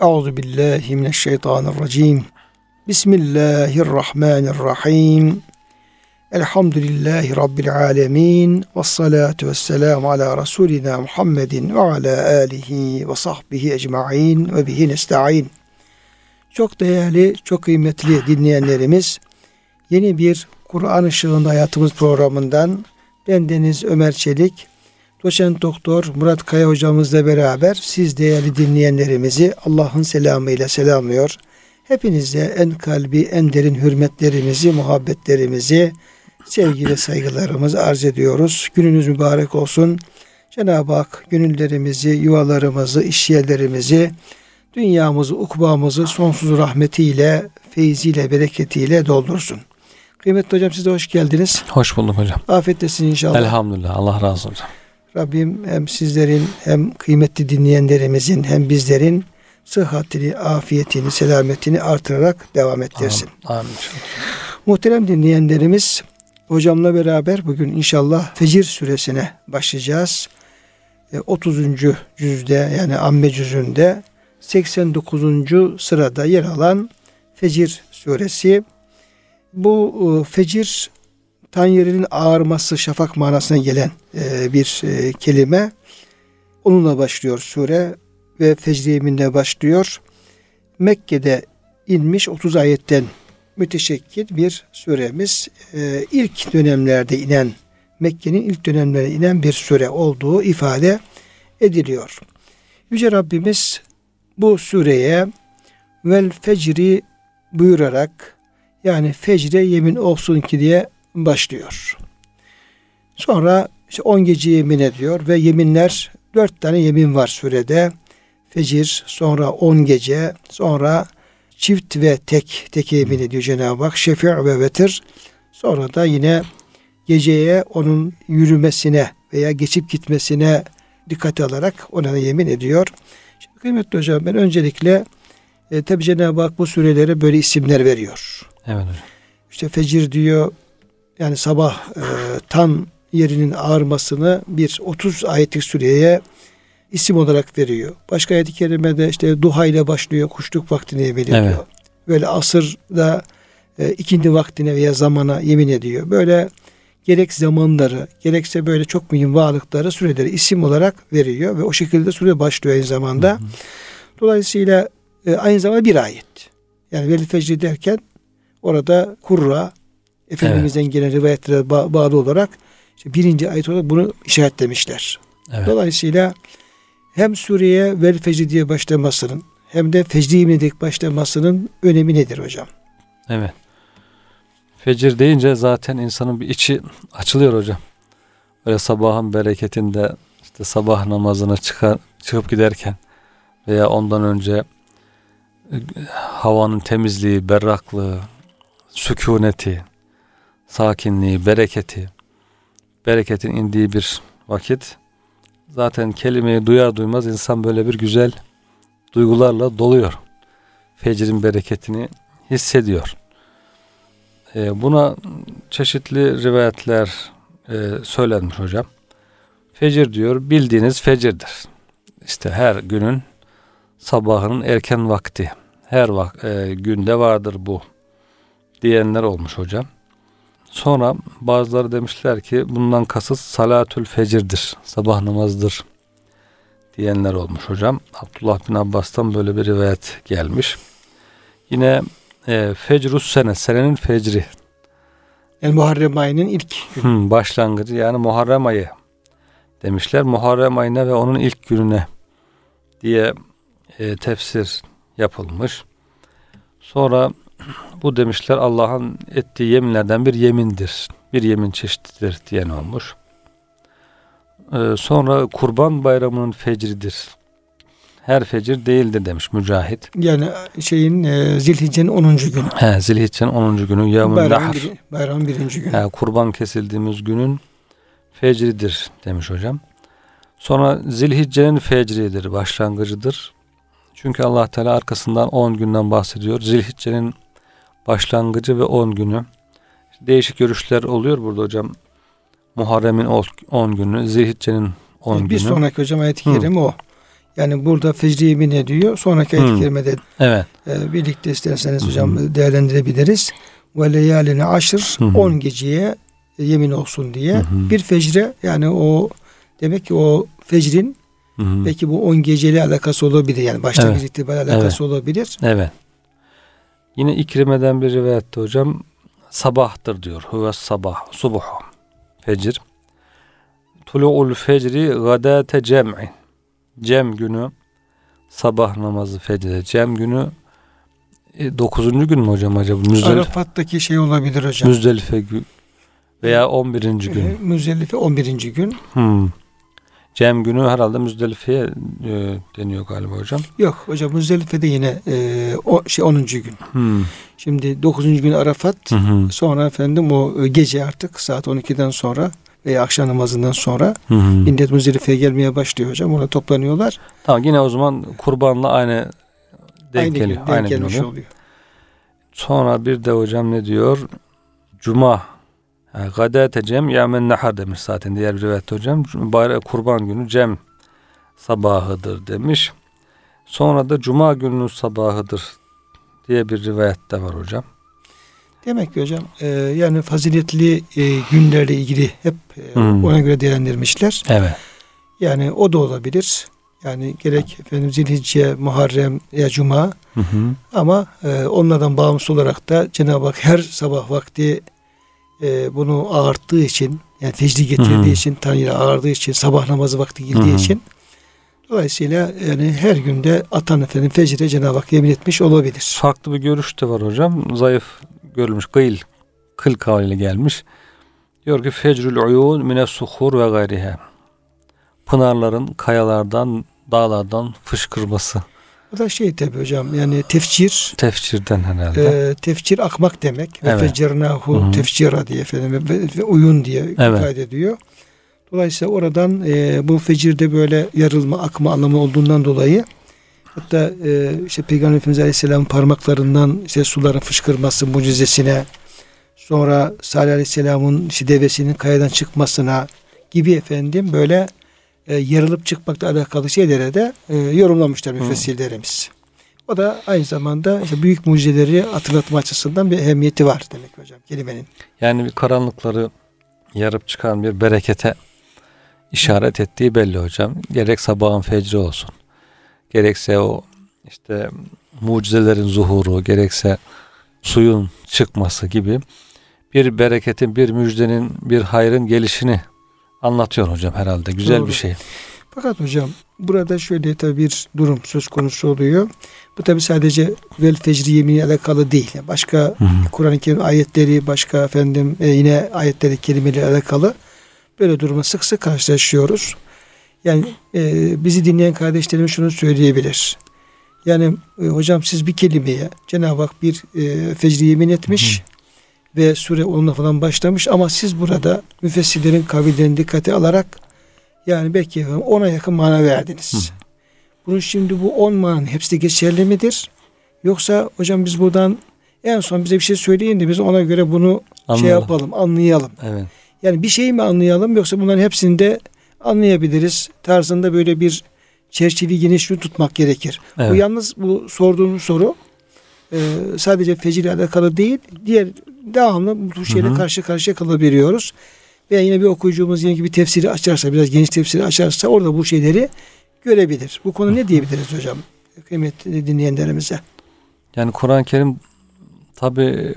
Euzu billahi mineşşeytanirracim. Bismillahirrahmanirrahim. Elhamdülillahi Rabbil alemin. Ve salatu ve selamu ala Resulina Muhammedin ve ala alihi ve sahbihi ecma'in ve bihi nesta'in. Çok değerli, çok kıymetli dinleyenlerimiz, yeni bir Kur'an ışığında hayatımız programından ben Deniz Ömer Çelik, Doçent Doktor Murat Kaya hocamızla beraber siz değerli dinleyenlerimizi Allah'ın selamıyla selamlıyor. Hepinize en kalbi, en derin hürmetlerimizi, muhabbetlerimizi, sevgi ve saygılarımızı arz ediyoruz. Gününüz mübarek olsun. Cenab-ı Hak gönüllerimizi, yuvalarımızı, işyerlerimizi, dünyamızı, ukbamızı sonsuz rahmetiyle, feyziyle, bereketiyle doldursun. Kıymetli hocam size hoş geldiniz. Hoş bulduk hocam. Afiyetlesin inşallah. Elhamdülillah. Allah razı olsun. Rabbim hem sizlerin hem kıymetli dinleyenlerimizin hem bizlerin sıhhatini, afiyetini, selametini artırarak devam ettirsin. Amin. Amin. Muhterem dinleyenlerimiz hocamla beraber bugün inşallah Fecir suresine başlayacağız. 30. E, cüzde yani amme cüzünde 89. sırada yer alan Fecir suresi. Bu e, fecir tan yerinin ağarması şafak manasına gelen e, bir e, kelime. Onunla başlıyor sure ve yeminle başlıyor. Mekke'de inmiş 30 ayetten müteşekkil bir suremiz. E, ilk dönemlerde inen Mekke'nin ilk dönemlerinde inen bir sure olduğu ifade ediliyor. Yüce Rabbimiz bu sureye vel fecri buyurarak yani fecre yemin olsun ki diye başlıyor. Sonra işte 10 gece yemin ediyor ve yeminler dört tane yemin var surede. Fecir, sonra 10 gece, sonra çift ve tek tek yemin ediyor Cenab-ı Hak. Şefi' ve vetir. Sonra da yine geceye onun yürümesine veya geçip gitmesine dikkat alarak ona da yemin ediyor. Şimdi kıymetli hocam ben öncelikle e, tabi Cenab-ı Hak bu surelere böyle isimler veriyor. Evet hocam. İşte fecir diyor, yani sabah e, tan yerinin ağarmasını bir 30 ayetlik süreye isim olarak veriyor. Başka ayet-i kerimede işte duha ile başlıyor, kuşluk vaktine yemin ediyor. Evet. Böyle asırda e, ikindi vaktine veya zamana yemin ediyor. Böyle gerek zamanları, gerekse böyle çok mühim varlıkları, süreleri isim olarak veriyor ve o şekilde süre başlıyor aynı zamanda. Hı hı. Dolayısıyla e, aynı zamanda bir ayet. Yani vel fecri derken orada kurra, Efendimiz'den evet. gelen rivayetlere bağlı olarak işte birinci ayet olarak bunu işaretlemişler. Evet. Dolayısıyla hem Suriye vel fecri diye başlamasının hem de fecri imledik başlamasının önemi nedir hocam? Evet. Fecir deyince zaten insanın bir içi açılıyor hocam. Böyle sabahın bereketinde işte sabah namazına çıkar, çıkıp giderken veya ondan önce e, havanın temizliği, berraklığı, sükuneti, sakinliği, bereketi, bereketin indiği bir vakit zaten kelimeyi duyar duymaz insan böyle bir güzel duygularla doluyor. Fecrin bereketini hissediyor. Ee, buna çeşitli rivayetler e, söylenmiş hocam. Fecir diyor bildiğiniz fecirdir. İşte her günün sabahının erken vakti. Her vak e, günde vardır bu diyenler olmuş hocam. Sonra bazıları demişler ki bundan kasıt salatül fecirdir. Sabah namazdır diyenler olmuş hocam. Abdullah bin Abbas'tan böyle bir rivayet gelmiş. Yine e, fecrus sene, senenin fecri. Yani Muharrem ayının ilk günü. Hmm, başlangıcı yani Muharrem ayı demişler. Muharrem ayına ve onun ilk gününe diye e, tefsir yapılmış. Sonra bu demişler Allah'ın ettiği yeminlerden bir yemindir. Bir yemin çeşididir diyen olmuş. Ee, sonra kurban bayramının fecridir. Her fecir değildir demiş Mücahit. Yani şeyin e, Zilhicce'nin 10. günü. He, Zilhicce'nin 10. günü. Yavmun bayramın, bir, bayramın birinci günü. He, kurban kesildiğimiz günün fecridir demiş hocam. Sonra Zilhicce'nin fecridir, başlangıcıdır. Çünkü Allah Teala arkasından 10 günden bahsediyor. Zilhicce'nin başlangıcı ve 10 günü. Değişik görüşler oluyor burada hocam. Muharrem'in 10 günü, Zilhicce'nin 10 günü. Bir sonraki hocam ayet-i kerime o. Yani burada fecri yemin ediyor. Sonraki ayet-i Hmm. kerimede Evet. e, birlikte isterseniz hı. hocam değerlendirebiliriz. Ve leyaline aşır hı. 10 geceye yemin olsun diye. Hı. Bir fecre yani o demek ki o fecrin hı. belki bu 10 geceyle alakası olabilir. Yani başlangıç Evet. itibariyle alakası olabilir. Evet. Yine İkrime'den bir rivayette hocam sabahtır diyor. Huve sabah, subuh, fecir. Tulu'ul fecri gadate cem'i. Cem günü sabah namazı fecre. Cem günü e, 9. gün mü hocam acaba? Müzdelife, Arafat'taki şey olabilir hocam. Müzdelife gün veya 11. E, gün. Müzdelife 11. gün. Hmm. Cem günü herhalde Müzdelife'ye e, deniyor galiba hocam. Yok hocam Müzdelife'de yine e, o şey 10. gün. Hmm. Şimdi 9. gün Arafat. Hı hı. Sonra efendim o e, gece artık saat 12'den sonra veya akşam namazından sonra Hı hı. millet Müzdelife'ye gelmeye başlıyor hocam. Ona toplanıyorlar. Tamam yine o zaman kurbanla aynı denk Aynı gün geliyor. denk aynı gün gelmiş oluyor. oluyor. Sonra bir de hocam ne diyor? Cuma. Yani Gadate cem yamen nahar demiş zaten diğer bir rivayette hocam. Kurban günü cem sabahıdır demiş. Sonra da cuma gününün sabahıdır diye bir rivayet de var hocam. Demek ki hocam e, yani faziletli e, günlerle ilgili hep e, Hmm. ona göre değerlendirmişler. Evet. Yani o da olabilir. Yani gerek efendim Zilhicce, Muharrem ya Cuma Hı hı. ama e, onlardan bağımsız olarak da Cenab-ı Hak her sabah vakti e, bunu ağarttığı için yani tecri getirdiği Hı hı. için Tanrı'ya ağırdığı için sabah namazı vakti girdiği Hı hı. için dolayısıyla yani her günde atan efendim fecre Cenab-ı Hak yemin etmiş olabilir. Farklı bir görüş de var hocam. Zayıf görülmüş. Kıyıl. Kıl kavliyle gelmiş. Diyor ki fecrül uyun mine suhur ve gayrihe. Pınarların kayalardan, dağlardan fışkırması. Bu da şey tabi hocam yani tefcir Tefsirden herhalde. e, tefcir akmak demek. Ve Evet. Hı hı. tefcira diye efendim ve, ve uyun diye ifade ediyor. Dolayısıyla oradan e, bu fecirde böyle yarılma, akma anlamı olduğundan dolayı hatta e, işte Peygamber Efendimiz Aleyhisselam parmaklarından işte suların fışkırması mucizesine sonra Salih Aleyhisselam'ın işte devesinin kayadan çıkmasına gibi efendim böyle e, yarılıp çıkmakla alakalı şeylere de e, yorumlamışlar müfessirlerimiz. O da aynı zamanda işte büyük mucizeleri hatırlatma açısından bir ehemmiyeti var demek hocam kelimenin. Yani bir karanlıkları yarıp çıkan bir berekete işaret ettiği belli hocam. Gerek sabahın fecri olsun. Gerekse o işte mucizelerin zuhuru, gerekse suyun çıkması gibi bir bereketin, bir müjdenin, bir hayrın gelişini anlatıyor hocam herhalde. Güzel Doğru. bir şey. Fakat hocam burada şöyle tabi bir durum söz konusu oluyor. Bu tabi sadece vel fecri yemini alakalı değil. Başka Hı hı. Kur'an-ı Kerim ayetleri, başka efendim e, yine ayetleri kelimeleri alakalı böyle duruma sık sık karşılaşıyoruz. Yani e, bizi dinleyen kardeşlerimiz şunu söyleyebilir. Yani e, hocam siz bir kelimeye Cenab-ı Hak bir e, fecri yemin etmiş ve sure onunla falan başlamış ama siz burada müfessirlerin kavillerini dikkate alarak yani belki ona yakın mana verdiniz. Hı. Bunun şimdi bu on mananın hepsi geçerli midir? Yoksa hocam biz buradan en son bize bir şey söyleyin de biz ona göre bunu şey Anlayalım. yapalım, anlayalım. Evet. Yani bir şeyi mi anlayalım yoksa bunların hepsini de anlayabiliriz tarzında böyle bir çerçeveyi genişliği tutmak gerekir. Bu Evet. yalnız bu sorduğunuz soru e, sadece fecir ile alakalı değil, diğer devamlı bu tür şeyle karşı karşıya kalabiliyoruz. Veya yine bir okuyucumuz yine bir tefsiri açarsa, biraz geniş tefsiri açarsa orada bu şeyleri görebilir. Bu konu ne diyebiliriz hocam? Kıymetli dinleyenlerimize. Yani Kur'an-ı Kerim tabi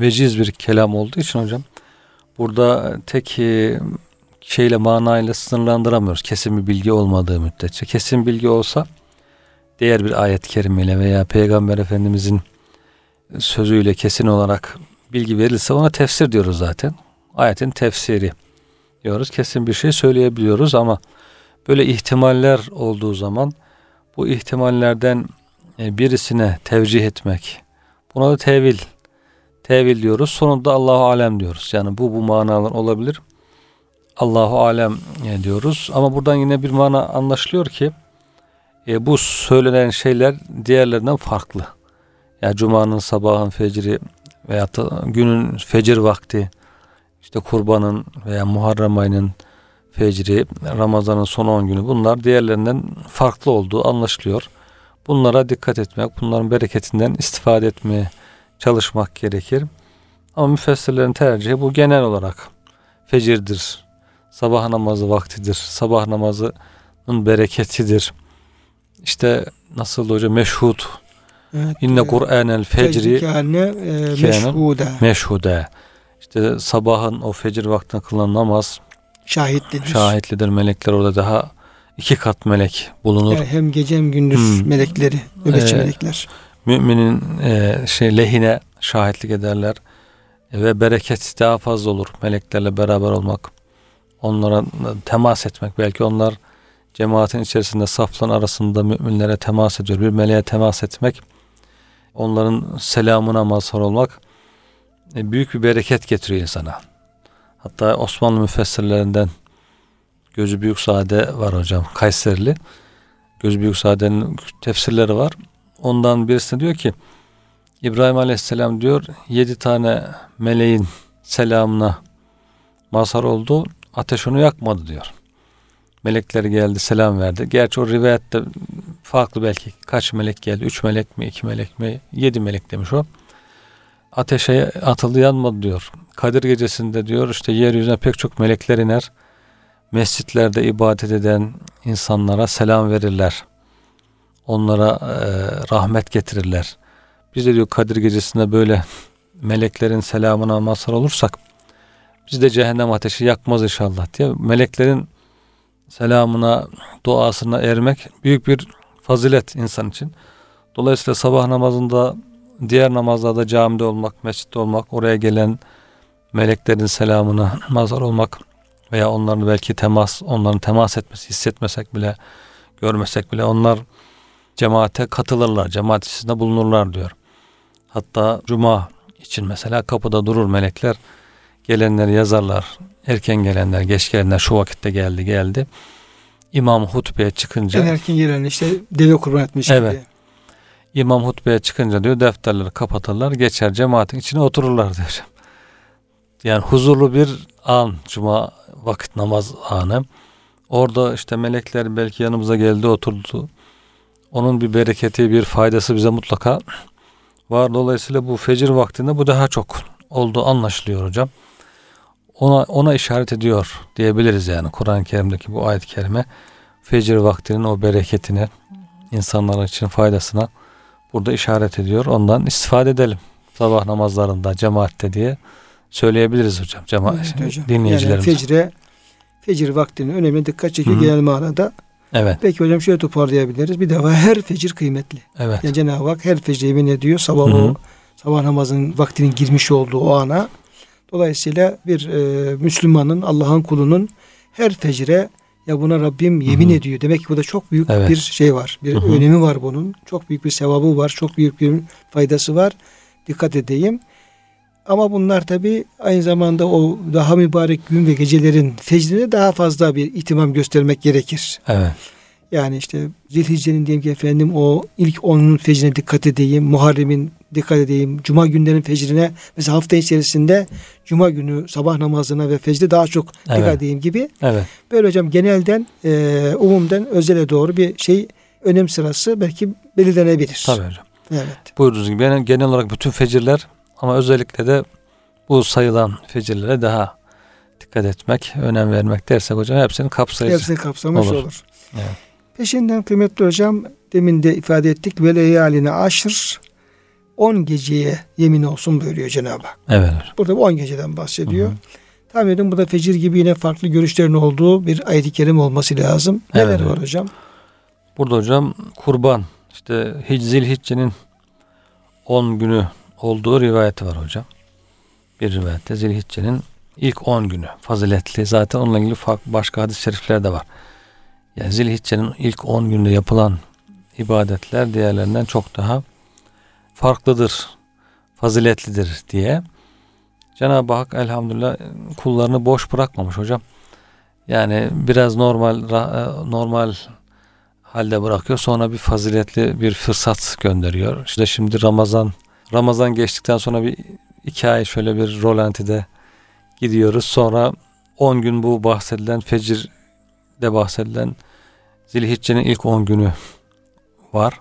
veciz bir kelam olduğu için hocam burada tek e, şeyle manayla sınırlandıramıyoruz. Kesin bir bilgi olmadığı müddetçe. Kesin bilgi olsa diğer bir ayet-i kerimeyle veya Peygamber Efendimizin sözüyle kesin olarak bilgi verilse ona tefsir diyoruz zaten. Ayetin tefsiri diyoruz. Kesin bir şey söyleyebiliyoruz ama böyle ihtimaller olduğu zaman bu ihtimallerden e, birisine tevcih etmek. Buna da tevil. Tevil diyoruz. Sonunda Allahu alem diyoruz. Yani bu bu manalar olabilir. Allahu alem e, diyoruz. Ama buradan yine bir mana anlaşılıyor ki e, bu söylenen şeyler diğerlerinden farklı. Yani cumanın sabahın fecri veya günün fecir vakti işte kurbanın veya Muharrem ayının fecri, Ramazan'ın son 10 günü bunlar diğerlerinden farklı olduğu anlaşılıyor. Bunlara dikkat etmek, bunların bereketinden istifade etmeye çalışmak gerekir. Ama müfessirlerin tercihi bu genel olarak fecirdir. Sabah namazı vaktidir. Sabah namazının bereketidir. İşte nasıl hocam meşhud. Evet, İnne e, Kur'anel fecri kâne e, meşhude. İşte sabahın o fecir vaktinde kılınan namaz şahitlidir. şahitlidir. Melekler orada daha iki kat melek bulunur. Yani hem gece hem gündüz Hmm. melekleri, nöbetçi Ee, melekler. Müminin e, şey lehine şahitlik ederler E, ve bereket daha fazla olur. Meleklerle beraber olmak, onlara temas etmek. Belki onlar cemaatin içerisinde safların arasında müminlere temas ediyor. Bir meleğe temas etmek, onların selamına mazhar olmak e, büyük bir bereket getiriyor insana. Hatta Osmanlı müfessirlerinden Gözü Büyük Sade var hocam. Kayserili. Gözü Büyük Sade'nin tefsirleri var. Ondan birisi diyor ki İbrahim Aleyhisselam diyor yedi tane meleğin selamına mazhar oldu. Ateş onu yakmadı diyor. Melekler geldi selam verdi. Gerçi o rivayette farklı belki kaç melek geldi? Üç melek mi? iki melek mi? Yedi melek demiş o. Ateşe atıldı yanmadı diyor. Kadir gecesinde diyor işte yeryüzüne pek çok melekler iner. Mescitlerde ibadet eden insanlara selam verirler. Onlara e, rahmet getirirler. Biz de diyor Kadir gecesinde böyle meleklerin selamına mazhar olursak biz de cehennem ateşi yakmaz inşallah diye meleklerin selamına, duasına ermek büyük bir fazilet insan için. Dolayısıyla sabah namazında, diğer namazlarda camide olmak, mescitte olmak, oraya gelen meleklerin selamına mazhar olmak veya onların belki temas, onların temas etmesi, hissetmesek bile, görmesek bile onlar cemaate katılırlar, cemaat içinde bulunurlar diyor. Hatta cuma için mesela kapıda durur melekler, gelenleri yazarlar. Erken gelenler, geç gelenler şu vakitte geldi geldi. İmam hutbeye çıkınca En erken gelen işte deve kurban etmiş Evet. gibi. İmam hutbeye çıkınca diyor defterleri kapatırlar. Geçer cemaatin içine otururlar diyor. Yani huzurlu bir an cuma vakit namaz anı. Orada işte melekler belki yanımıza geldi oturdu. Onun bir bereketi bir faydası bize mutlaka var. Dolayısıyla bu fecir vaktinde bu daha çok olduğu anlaşılıyor hocam. Ona, ona işaret ediyor diyebiliriz yani Kur'an-ı Kerim'deki bu ayet-i kerime fecir vaktinin o bereketini insanlar için faydasına burada işaret ediyor. Ondan istifade edelim. Sabah namazlarında cemaatte diye söyleyebiliriz hocam. Cema Evet hocam. dinleyicilerimiz. Yani fecre, fecir vaktinin önemine dikkat çekiyor Hı hı. genel manada. Evet. Peki hocam şöyle toparlayabiliriz. Bir defa her fecir kıymetli. Evet. Yani Cenab-ı Hak her fecre yemin ediyor. Sabah o sabah namazının vaktinin girmiş olduğu o ana. Dolayısıyla bir e, Müslümanın, Allah'ın kulunun her fecre ya buna Rabbim yemin Hı hı. ediyor. Demek ki burada çok büyük Evet. bir şey var. Bir Hı hı. önemi var bunun. Çok büyük bir sevabı var. Çok büyük bir faydası var. Dikkat edeyim. Ama bunlar tabi aynı zamanda o daha mübarek gün ve gecelerin fecrine daha fazla bir ihtimam göstermek gerekir. Evet. Yani işte Zilhicce'nin diyelim ki efendim o ilk onun fecrine dikkat edeyim. Muharrem'in dikkat edeyim. Cuma günlerin fecrine mesela hafta içerisinde Cuma günü sabah namazına ve fecre daha çok dikkat Evet. edeyim gibi. Evet. Böyle hocam genelden e, umumdan özele doğru bir şey önem sırası belki belirlenebilir. Tabii hocam. Evet. Buyurduğunuz gibi yani genel olarak bütün fecirler ama özellikle de bu sayılan fecirlere daha dikkat etmek, önem vermek dersek hocam hepsini kapsayıcı. Hepsini kapsamış Olur. olur. Evet. Peşinden kıymetli hocam demin de ifade ettik. Ve leyaline aşır 10 geceye yemin olsun buyuruyor Cenab-ı Hak. Evet. Burada bu 10 geceden bahsediyor. Hı hı. Tahmin ediyorum burada fecir gibi yine farklı görüşlerin olduğu bir ayet-i kerim olması lazım. Neler Evet, var hocam? Burada hocam kurban işte Hic- Zilhicce'nin 10 günü olduğu rivayeti var hocam. Bir rivayette Zilhicce'nin ilk 10 günü faziletli. Zaten onunla ilgili farklı başka hadis-i şerifler de var. Yani Zilhicce'nin ilk 10 günde yapılan ibadetler diğerlerinden çok daha farklıdır, faziletlidir diye. Cenab-ı Hak elhamdülillah kullarını boş bırakmamış hocam. Yani biraz normal ra- normal halde bırakıyor. Sonra bir faziletli bir fırsat gönderiyor. İşte şimdi Ramazan Ramazan geçtikten sonra bir iki ay şöyle bir rolantide gidiyoruz. Sonra 10 gün bu bahsedilen fecirde bahsedilen Zilhicce'nin ilk 10 günü var.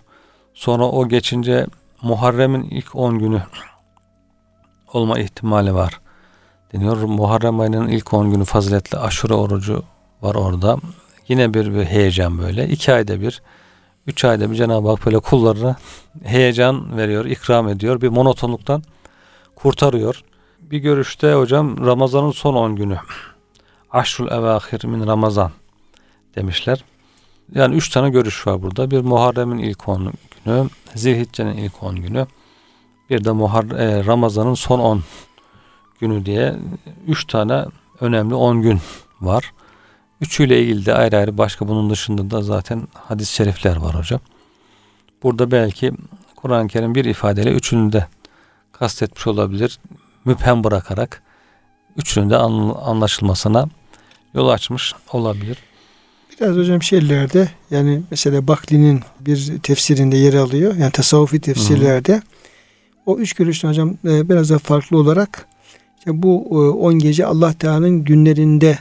Sonra o geçince Muharrem'in ilk 10 günü olma ihtimali var. Deniyor. Muharrem ayının ilk 10 günü faziletli aşure orucu var orada. Yine bir, bir heyecan böyle. iki ayda bir, üç ayda bir Cenab-ı Hak böyle kullarına heyecan veriyor, ikram ediyor. Bir monotonluktan kurtarıyor. Bir görüşte hocam Ramazan'ın son 10 günü. Aşrul evahir min Ramazan demişler. Yani üç tane görüş var burada. Bir Muharrem'in ilk 10 günü, Zilhicce'nin ilk 10 günü, bir de Muhar e, Ramazan'ın son 10 günü diye üç tane önemli 10 gün var. Üçüyle ilgili de ayrı ayrı başka bunun dışında da zaten hadis-i şerifler var hocam. Burada belki Kur'an-ı Kerim bir ifadeyle üçünü de kastetmiş olabilir. Müphem bırakarak üçünün de anlaşılmasına yol açmış olabilir. Biraz hocam şeylerde yani mesela Bakli'nin bir tefsirinde yer alıyor. Yani tasavvufi tefsirlerde. Hı. O üç görüşten hocam e, biraz da farklı olarak işte bu e, on gece Allah Teala'nın günlerinde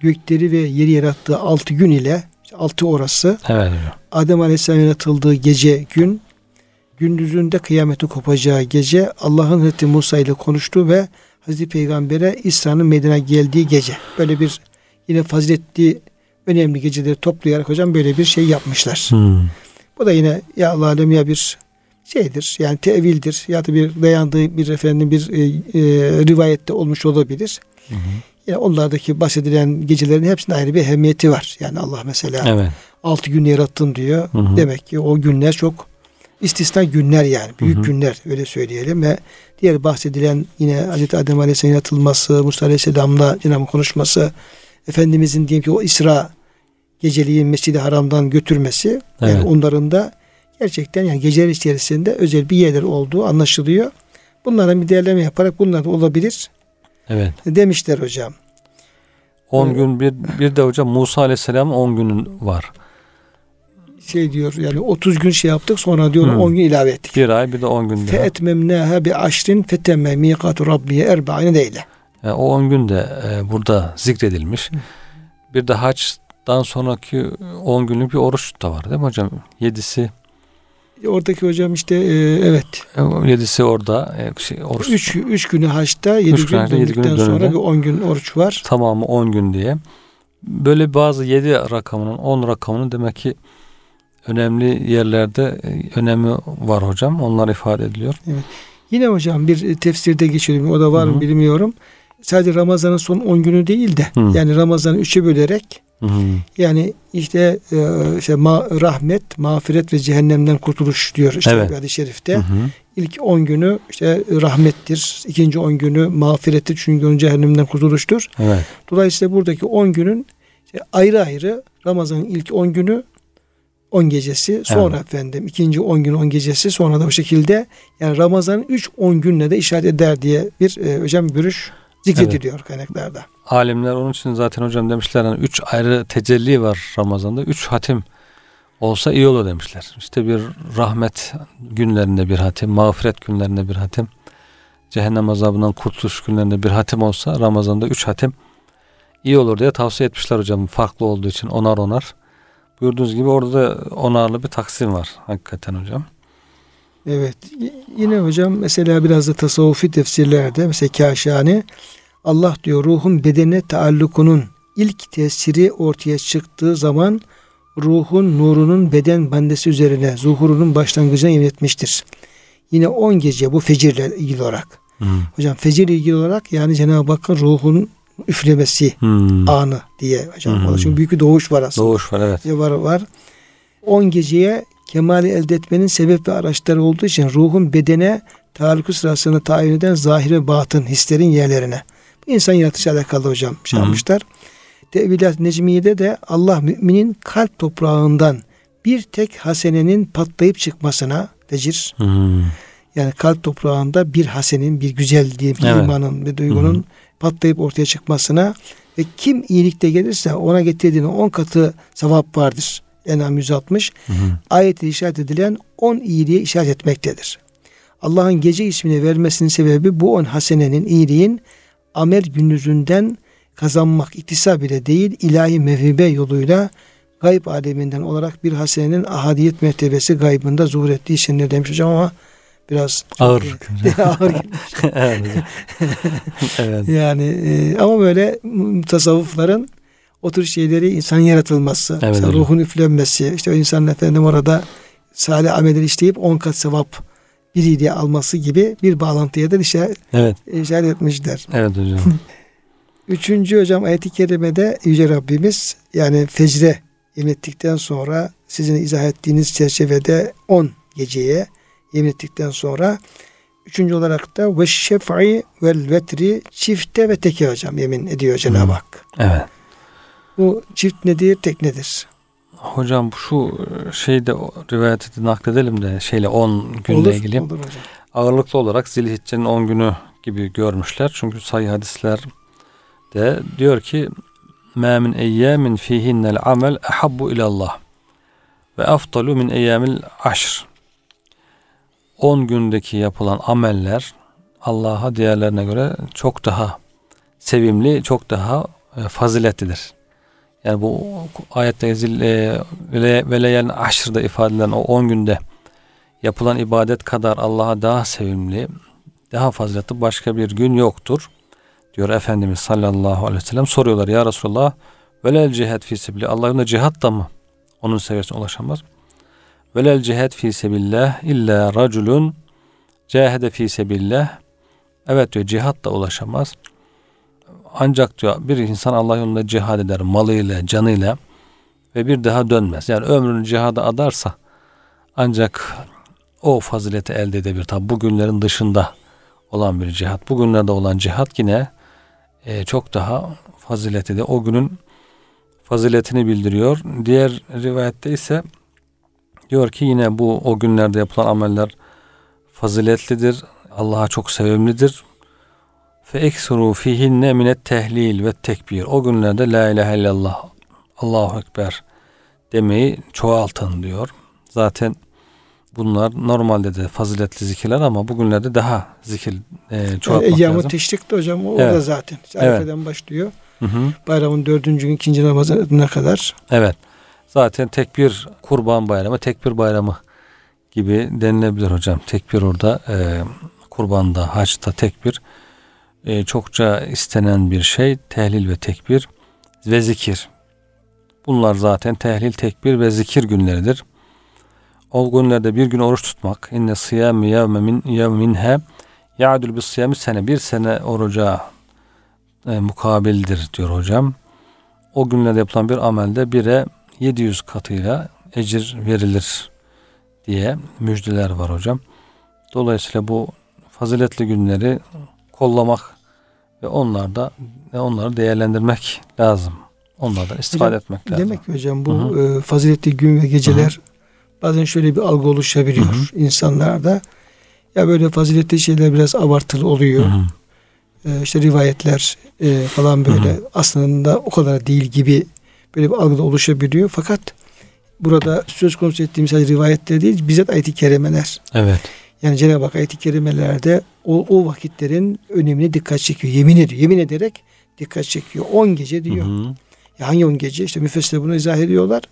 gökleri ve yeri yarattığı altı gün ile altı orası. Evet Adem Aleyhisselam yaratıldığı gece gün gündüzünde kıyameti kopacağı gece Allah'ın Hazreti Musa ile konuştuğu ve Hazreti Peygamber'e İsra'nın meydana geldiği gece. Böyle bir yine faziletli önemli geceleri toplayarak hocam böyle bir şey yapmışlar. Hmm. Bu da yine ya Allah alem ya bir şeydir yani tevildir ya da bir dayandığı bir efendim bir e, e, rivayette olmuş olabilir. Hı. Yani onlardaki bahsedilen gecelerin hepsinin ayrı bir ehemmiyeti var. Yani Allah mesela evet. altı gün yarattım diyor. Hı hı. Demek ki o günler çok istisna günler yani. Büyük hı hı. günler öyle söyleyelim ve diğer bahsedilen yine Hz. Adem Aleyhisselam'ın yaratılması, Musa Aleyhisselam'la Cenab-ı konuşması, Efendimizin diyelim ki o İsra geceliği Mescid-i Haram'dan götürmesi evet. yani onların da gerçekten yani geceler içerisinde özel bir yerler olduğu anlaşılıyor. Bunlara bir değerleme yaparak bunlar da olabilir. Evet. Demişler hocam. 10 gün bir, bir de hocam Musa Aleyhisselam 10 günün var. Şey diyor yani 30 gün şey yaptık sonra diyor hmm. 10 gün ilave ettik. Bir ay bir de 10 gün daha. Fe etmemnâhe bi aşrin fetemme mikatu rabbiye erba'ine deyle. Yani o 10 gün de e, burada zikredilmiş. Hmm. Bir de haçtan sonraki 10 günlük bir oruç da var değil mi hocam? Yedisi Oradaki hocam işte e, evet. E, yedisi orada. E, şey, oruç. Üç, üç günü haçta, yedi üç gün döndükten sonra bir on gün oruç var. Tamamı on gün diye. Böyle bazı yedi rakamının, on rakamının demek ki önemli yerlerde e, önemi var hocam. Onlar ifade ediliyor. Evet. Yine hocam bir tefsirde geçiyor. O da var mı bilmiyorum. Sadece Ramazan'ın son 10 günü değil de Hı. yani Ramazan'ı üçe bölerek Hı hı. Yani işte e, işte ma, rahmet, mağfiret ve cehennemden kurtuluş diyor işte evet. hadis-i şerifte. Hı hı. İlk 10 günü işte rahmettir. ikinci 10 günü mağfirettir. Üçüncü günü cehennemden kurtuluştur. Evet. Dolayısıyla buradaki 10 günün işte ayrı ayrı Ramazan'ın ilk 10 günü 10 gecesi sonra evet. efendim ikinci 10 gün 10 gecesi sonra da bu şekilde yani Ramazan'ın 3 10 gününe de işaret eder diye bir e, hocam görüş zikrediliyor evet. kaynaklarda. Alimler onun için zaten hocam demişler hani üç ayrı tecelli var Ramazan'da. Üç hatim olsa iyi olur demişler. İşte bir rahmet günlerinde bir hatim, mağfiret günlerinde bir hatim, cehennem azabından kurtuluş günlerinde bir hatim olsa Ramazan'da üç hatim iyi olur diye tavsiye etmişler hocam. Farklı olduğu için onar onar. Buyurduğunuz gibi orada da onarlı bir taksim var hakikaten hocam. Evet. Yine hocam mesela biraz da tasavvufi tefsirlerde mesela Kaşani Allah diyor ruhun bedene taallukunun ilk tesiri ortaya çıktığı zaman ruhun nurunun beden bandesi üzerine zuhurunun başlangıcına yemin etmiştir. Yine 10 gece bu fecirle ilgili olarak. Hmm. Hocam fecirle ilgili olarak yani Cenab-ı Hakk'ın ruhun üflemesi hmm. anı diye hocam. Hmm. Çünkü büyük bir doğuş var aslında. Doğuş var evet. Var var. 10 geceye kemali elde etmenin sebep ve araçları olduğu için ruhun bedene taallukü sırasını tayin eden zahir ve batın hislerin yerlerine. İnsan yaratışı alakalı hocam şey yapmışlar. Tevilat Necmiye'de de Allah müminin kalp toprağından bir tek hasenenin patlayıp çıkmasına tecir. Hmm. Yani kalp toprağında bir hasenin, bir güzel diye bir evet. imanın ve duygunun hmm. patlayıp ortaya çıkmasına ve kim iyilikte gelirse ona getirdiğinin on katı sevap vardır. Enam 160. Hı hı. Ayette işaret edilen on iyiliğe işaret etmektedir. Allah'ın gece ismini vermesinin sebebi bu on hasenenin, iyiliğin amel gündüzünden kazanmak iktisap bile değil ilahi mevhibe yoluyla gayb aleminden olarak bir hasenenin ahadiyet mertebesi gaybında zuhur ettiği için demiş hocam ama biraz Ağır. ağır evet. Yani e, ama böyle tasavvufların o tür şeyleri insan yaratılması, Evet, işte ruhun üflenmesi, işte o insanın efendim orada salih ameller işleyip on kat sevap biri diye alması gibi bir bağlantıya da işaret, Evet. işaret etmişler. Evet hocam. Üçüncü hocam ayet-i kerimede Yüce Rabbimiz yani fecre yemin ettikten sonra sizin izah ettiğiniz çerçevede 10 geceye yemin ettikten sonra üçüncü olarak da ve şef'i vel vetri çifte ve teke hocam yemin ediyor Cenab-ı. Hak. Evet. Bu çift nedir, tek nedir? Hocam şu şeyde o rivayeti de nakledelim de şeyle 10 günle olur, ilgili. olur hocam. Ağırlıklı olarak Zilhicce'nin 10 günü gibi görmüşler. Çünkü sayı hadisler de diyor ki مَا مِنْ اَيَّامٍ ف۪يهِنَّ الْعَمَلْ اَحَبُّ اِلَى اللّٰهِ ve aftalu min eyyamil aşr. 10 gündeki yapılan ameller Allah'a diğerlerine göre çok daha sevimli, çok daha e, faziletlidir. Yani bu ayette zil e, vele- veleyen aşırda ifade edilen o 10 günde yapılan ibadet kadar Allah'a daha sevimli, daha faziletli başka bir gün yoktur. Diyor Efendimiz sallallahu aleyhi ve sellem. Soruyorlar ya Resulallah velel cihat fi sebillah. Allah yolunda cihat da mı? Onun seviyesine ulaşamaz. Velel cihat fi sebillah illa raculun cahede fi sebillah. Evet diyor cihat da ulaşamaz. Ancak diyor bir insan Allah yolunda cihad eder malıyla, canıyla ve bir daha dönmez. Yani ömrünü cihada adarsa ancak o fazileti elde edebilir. Tabi bu günlerin dışında olan bir cihat. Bugünlerde olan cihat yine e, çok daha faziletli de o günün faziletini bildiriyor. Diğer rivayette ise diyor ki yine bu o günlerde yapılan ameller faziletlidir. Allah'a çok sevimlidir. Fe eksuru fihinne minet tehlil ve tekbir. O günlerde la ilahe illallah Allahu ekber demeyi çoğaltın diyor. Zaten bunlar normalde de faziletli zikirler ama bugünlerde daha zikir e, çoğaltmak Eyyam-ı lazım. teşrik de hocam o Evet. da zaten. Evet. Arifeden başlıyor. Hı hı. Bayramın dördüncü gün ikinci namazına kadar. Evet. Zaten tekbir kurban bayramı, tekbir bayramı gibi denilebilir hocam. Tekbir orada e, kurbanda, haçta tekbir e, çokça istenen bir şey. Tehlil ve tekbir ve zikir. Bunlar zaten tehlil, tekbir ve zikir günleridir. O günlerde bir gün oruç tutmak. İnne siyami yevme min yevminhe ya'dul bis siyami sene. Bir sene oruca e, mukabildir diyor hocam. O günlerde yapılan bir amelde bire 700 katıyla ecir verilir diye müjdeler var hocam. Dolayısıyla bu faziletli günleri kollamak ve onlarda ve onları değerlendirmek lazım. Onlardan istifade Hocam, etmek lazım. Demek ki hocam bu Hı e, faziletli gün ve geceler bazen şöyle bir algı oluşabiliyor Hı insanlarda. Ya böyle faziletli şeyler biraz abartılı oluyor. Hı hı. E, işte rivayetler e, falan böyle aslında o kadar değil gibi böyle bir algı da oluşabiliyor. Fakat burada söz konusu ettiğimiz sadece rivayetler değil bizzat ayet-i kerimeler. Evet. Yani Cenab-ı Hak ayet-i kerimelerde o, o vakitlerin önemine dikkat çekiyor. Yemin ediyor. Yemin ederek dikkat çekiyor. 10 gece diyor. Hı hı. Ya hangi 10 gece? İşte müfessirler bunu izah ediyorlar.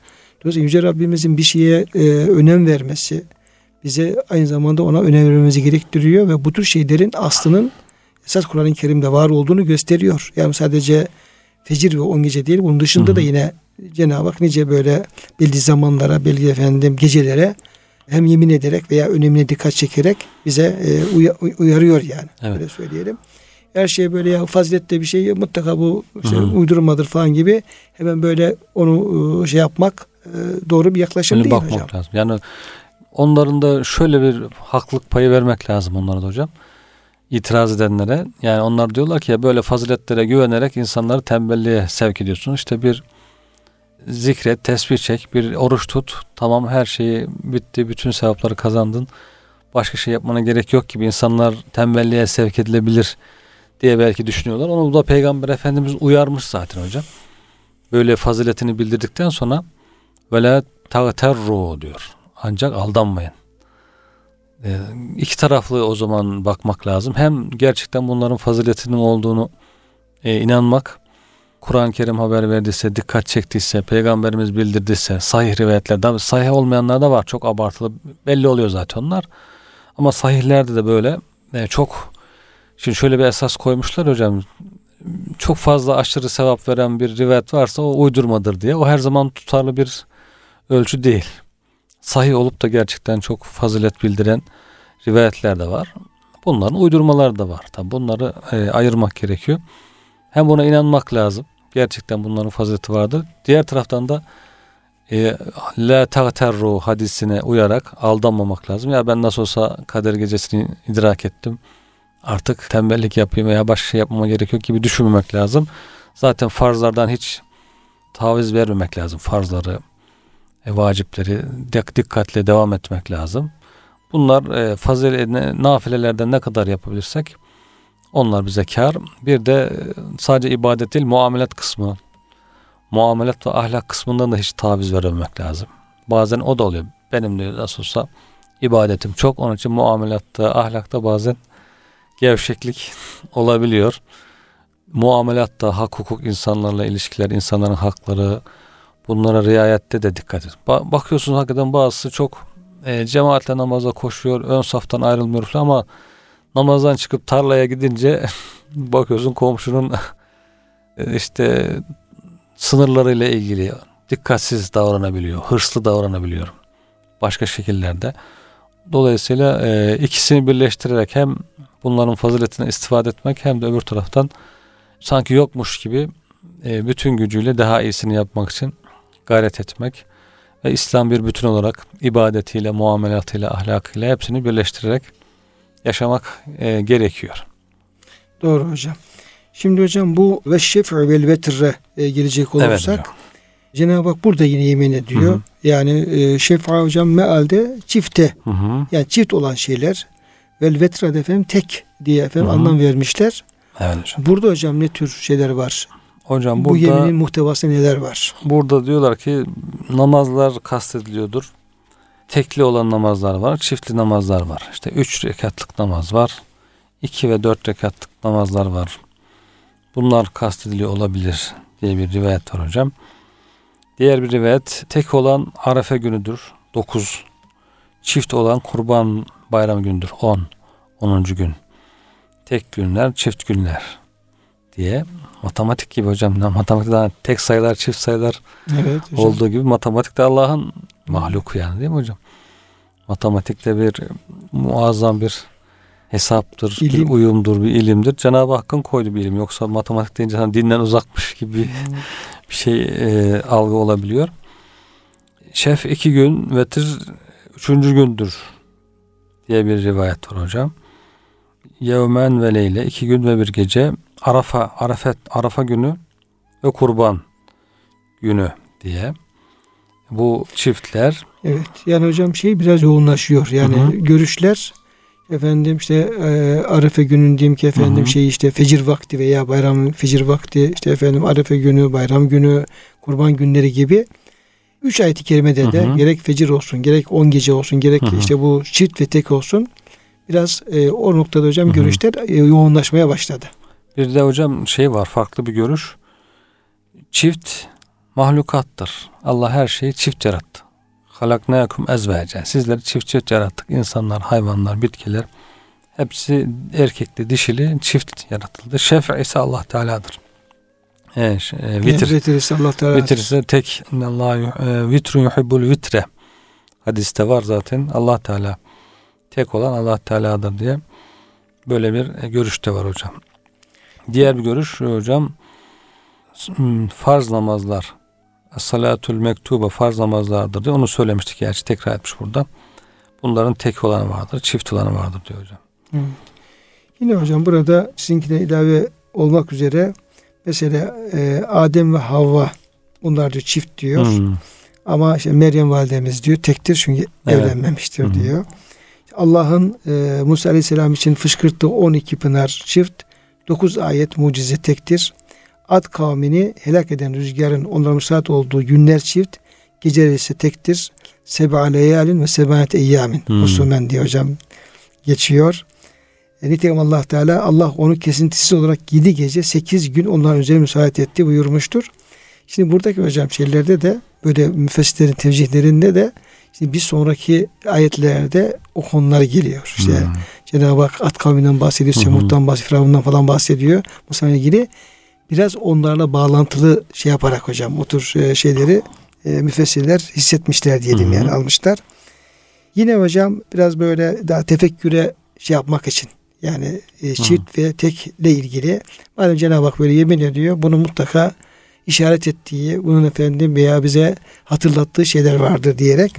Dolayısıyla Yüce Rabbimizin bir şeye e, önem vermesi bize aynı zamanda ona önem vermemizi gerektiriyor ve bu tür şeylerin aslının esas Kur'an-ı Kerim'de var olduğunu gösteriyor. Yani sadece fecir ve 10 gece değil bunun dışında Hı hı. da yine Cenab-ı Hak nice böyle belli zamanlara, belli efendim gecelere hem yemin ederek veya önemine dikkat çekerek bize e, uya- uy- uyarıyor yani. Evet. Öyle söyleyelim. Her şey böyle ya faziletli bir şey mutlaka bu işte Hı hı. uydurmadır falan gibi hemen böyle onu e, şey yapmak e, doğru bir yaklaşım Şöyle değil bakmak hocam. lazım. Yani onların da şöyle bir haklılık payı vermek lazım onlara da hocam. İtiraz edenlere. Yani onlar diyorlar ki ya böyle faziletlere güvenerek insanları tembelliğe sevk ediyorsun. İşte bir zikret, tesbih çek, bir oruç tut. Tamam her şeyi bitti, bütün sevapları kazandın. Başka şey yapmana gerek yok gibi insanlar tembelliğe sevk edilebilir diye belki düşünüyorlar. Onu da Peygamber Efendimiz uyarmış zaten hocam. Böyle faziletini bildirdikten sonra vela tagterru diyor. Ancak aldanmayın. Ee, iki taraflı o zaman bakmak lazım. Hem gerçekten bunların faziletinin olduğunu e, inanmak Kur'an-ı Kerim haber verdiyse, dikkat çektiyse, peygamberimiz bildirdiyse, sahih rivayetler, tabi sahih olmayanlar da var. Çok abartılı, belli oluyor zaten onlar. Ama sahihlerde de böyle e, çok, şimdi şöyle bir esas koymuşlar hocam, çok fazla aşırı sevap veren bir rivayet varsa o uydurmadır diye. O her zaman tutarlı bir ölçü değil. Sahih olup da gerçekten çok fazilet bildiren rivayetler de var. Bunların uydurmaları da var. Tabi bunları e, ayırmak gerekiyor. Hem buna inanmak lazım. Gerçekten bunların fazileti vardır. Diğer taraftan da e, la tagterru hadisine uyarak aldanmamak lazım. Ya ben nasıl olsa kader gecesini idrak ettim. Artık tembellik yapayım veya başka şey yapmama gerekiyor gibi düşünmemek lazım. Zaten farzlardan hiç taviz vermemek lazım. Farzları, e, vacipleri dikkatle devam etmek lazım. Bunlar e, fazilet, nafilelerden ne kadar yapabilirsek onlar bize kar. Bir de e, sadece ibadet değil muamelet kısmı. Muamelet ve ahlak kısmından da hiç taviz vermemek lazım. Bazen o da oluyor. Benim de nasıl olsa ibadetim çok. Onun için muamelatta, ahlakta bazen gevşeklik olabiliyor. Muamelatta, hak hukuk insanlarla ilişkiler, insanların hakları bunlara riayette de dikkat et. Ba- bakıyorsunuz hakikaten bazısı çok e, cemaatle namaza koşuyor, ön saftan ayrılmıyor falan ama namazdan çıkıp tarlaya gidince bakıyorsun komşunun e, işte sınırlarıyla ilgili dikkatsiz davranabiliyor, hırslı davranabiliyor başka şekillerde. Dolayısıyla e, ikisini birleştirerek hem bunların faziletine istifade etmek hem de öbür taraftan sanki yokmuş gibi e, bütün gücüyle daha iyisini yapmak için gayret etmek ve İslam bir bütün olarak ibadetiyle, muamelatıyla, ahlakıyla hepsini birleştirerek yaşamak e, gerekiyor. Doğru hocam. Şimdi hocam bu ve şef'ü vel vetre e, gelecek olursak Evet Cenab-ı Hak burada yine yemin ediyor. Hı hı. Yani e, şefa hocam mealde çifte Hı hı. yani çift olan şeyler vel vetre de efendim tek diye efendim Hı hı. anlam vermişler. Evet hocam. Burada hocam ne tür şeyler var? Hocam Bu burada yeminin muhtevası neler var? burada diyorlar ki namazlar kastediliyordur. Tekli olan namazlar var, çiftli namazlar var. İşte üç rekatlık namaz var. iki ve dört rekatlık namazlar var. Bunlar kastediliyor olabilir diye bir rivayet var hocam. Diğer bir rivayet tek olan Arefe günüdür. 9. Çift olan Kurban Bayram gündür. 10. 10. gün. Tek günler, çift günler diye. Matematik gibi hocam. Matematikte tek sayılar, çift sayılar Evet hocam. olduğu gibi matematik de Allah'ın mahluku yani değil mi hocam? Matematikte bir muazzam bir hesaptır, İlim. bir uyumdur, bir ilimdir. Cenab-ı Hakk'ın koyduğu bir ilim. Yoksa matematik deyince hani dinden uzakmış gibi bir, bir şey e, algı olabiliyor. Şef iki gün, vetir üçüncü gündür diye bir rivayet var hocam. Yevmen ve leyle iki gün ve bir gece Arafa, Arafet, Arafa günü ve kurban günü diye. Bu çiftler Evet. Yani hocam şey biraz yoğunlaşıyor. Yani Hı görüşler efendim işte e, Arefe günün diyeyim ki efendim Hı hı. şey işte fecir vakti veya bayram fecir vakti işte efendim Arefe günü, bayram günü, kurban günleri gibi üç ayet-i kerimede de Hı hı. gerek fecir olsun, gerek on gece olsun, gerek Hı hı. işte bu çift ve tek olsun biraz e, o noktada hocam Hı hı. görüşler e, yoğunlaşmaya başladı. bir de hocam şey var farklı bir görüş. Çift mahlukattır. Allah her şeyi çift yarattı. Halaknayakum ezvecen. Sizleri çift çift yarattık. İnsanlar, hayvanlar, bitkiler hepsi erkekli, dişili, çift yaratıldı. Şef ise Allah Teala'dır. E, ş- e, vitir. Vitir ise Allah Teala. Vitir ise tek Allah vitrun yuhibbul vitre. Hadiste var zaten. Allah Teala tek olan Allah Teala'dır diye böyle bir e, görüş de var hocam. Diğer bir görüş şu hocam hmm, farz namazlar salatül mektuba farz namazlardır diye onu söylemiştik gerçi tekrar etmiş burada. Bunların tek olanı vardır, çift olanı vardır diyor hocam. Hı. Yine hocam burada sizinkine ilave olmak üzere mesela e, Adem ve Havva bunlar diyor çift diyor. Hmm. Ama işte Meryem validemiz diyor tektir çünkü Evet. evlenmemiştir Hı hı. diyor. Allah'ın e, Musa Aleyhisselam için fışkırttığı 12 pınar çift, 9 ayet mucize tektir. Ad kavmini helak eden rüzgarın onlara müsaat olduğu günler çift, geceleri ise tektir. Seba leyalin ve sebanet eyyamin. Hmm. Husumen diye hocam geçiyor. E, nitekim Allah Teala Allah onu kesintisiz olarak 7 gece 8 gün onların üzerine müsaade etti buyurmuştur. Şimdi buradaki hocam şeylerde de böyle müfessirlerin tevcihlerinde de şimdi bir sonraki ayetlerde o konular geliyor. İşte Hmm. Cenab-ı Hak at kavminden bahsediyor. Semut'tan bahsediyor, Firavun'dan falan bahsediyor. Musa'yla ilgili biraz onlarla bağlantılı şey yaparak hocam o tür e, şeyleri e, müfessirler hissetmişler diyelim hı. yani almışlar. Yine hocam biraz böyle daha tefekküre şey yapmak için yani e, çift ve tekle ilgili madem Cenab-ı Hak böyle yemin ediyor bunu mutlaka işaret ettiği bunun efendim veya bize hatırlattığı şeyler vardır diyerek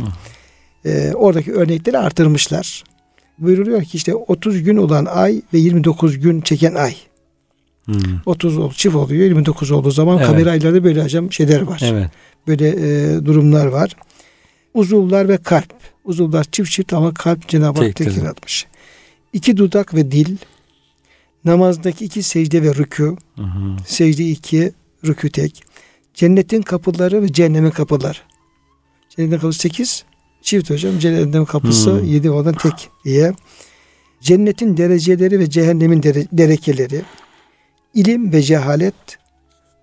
e, oradaki örnekleri artırmışlar. Buyuruluyor ki işte 30 gün olan ay ve 29 gün çeken ay. Hmm. 30 ol, çift oluyor 29 olduğu zaman Evet. kamera aylarda böyle hocam şeyler var. Evet. Böyle e, durumlar var. Uzuvlar ve kalp. Uzuvlar çift çift ama kalp Cenab-ı Hak Tektir. tek yaratmış. İki dudak ve dil. Namazdaki iki secde ve rükû. Hı hı. Secde iki, rükû tek. Cennetin kapıları ve cehennemin kapıları. Cennetin kapısı sekiz. Çift hocam. Cehennemin kapısı Hmm. yedi olan tek diye. Cennetin dereceleri ve cehennemin dere- derekeleri. ilim ve cehalet.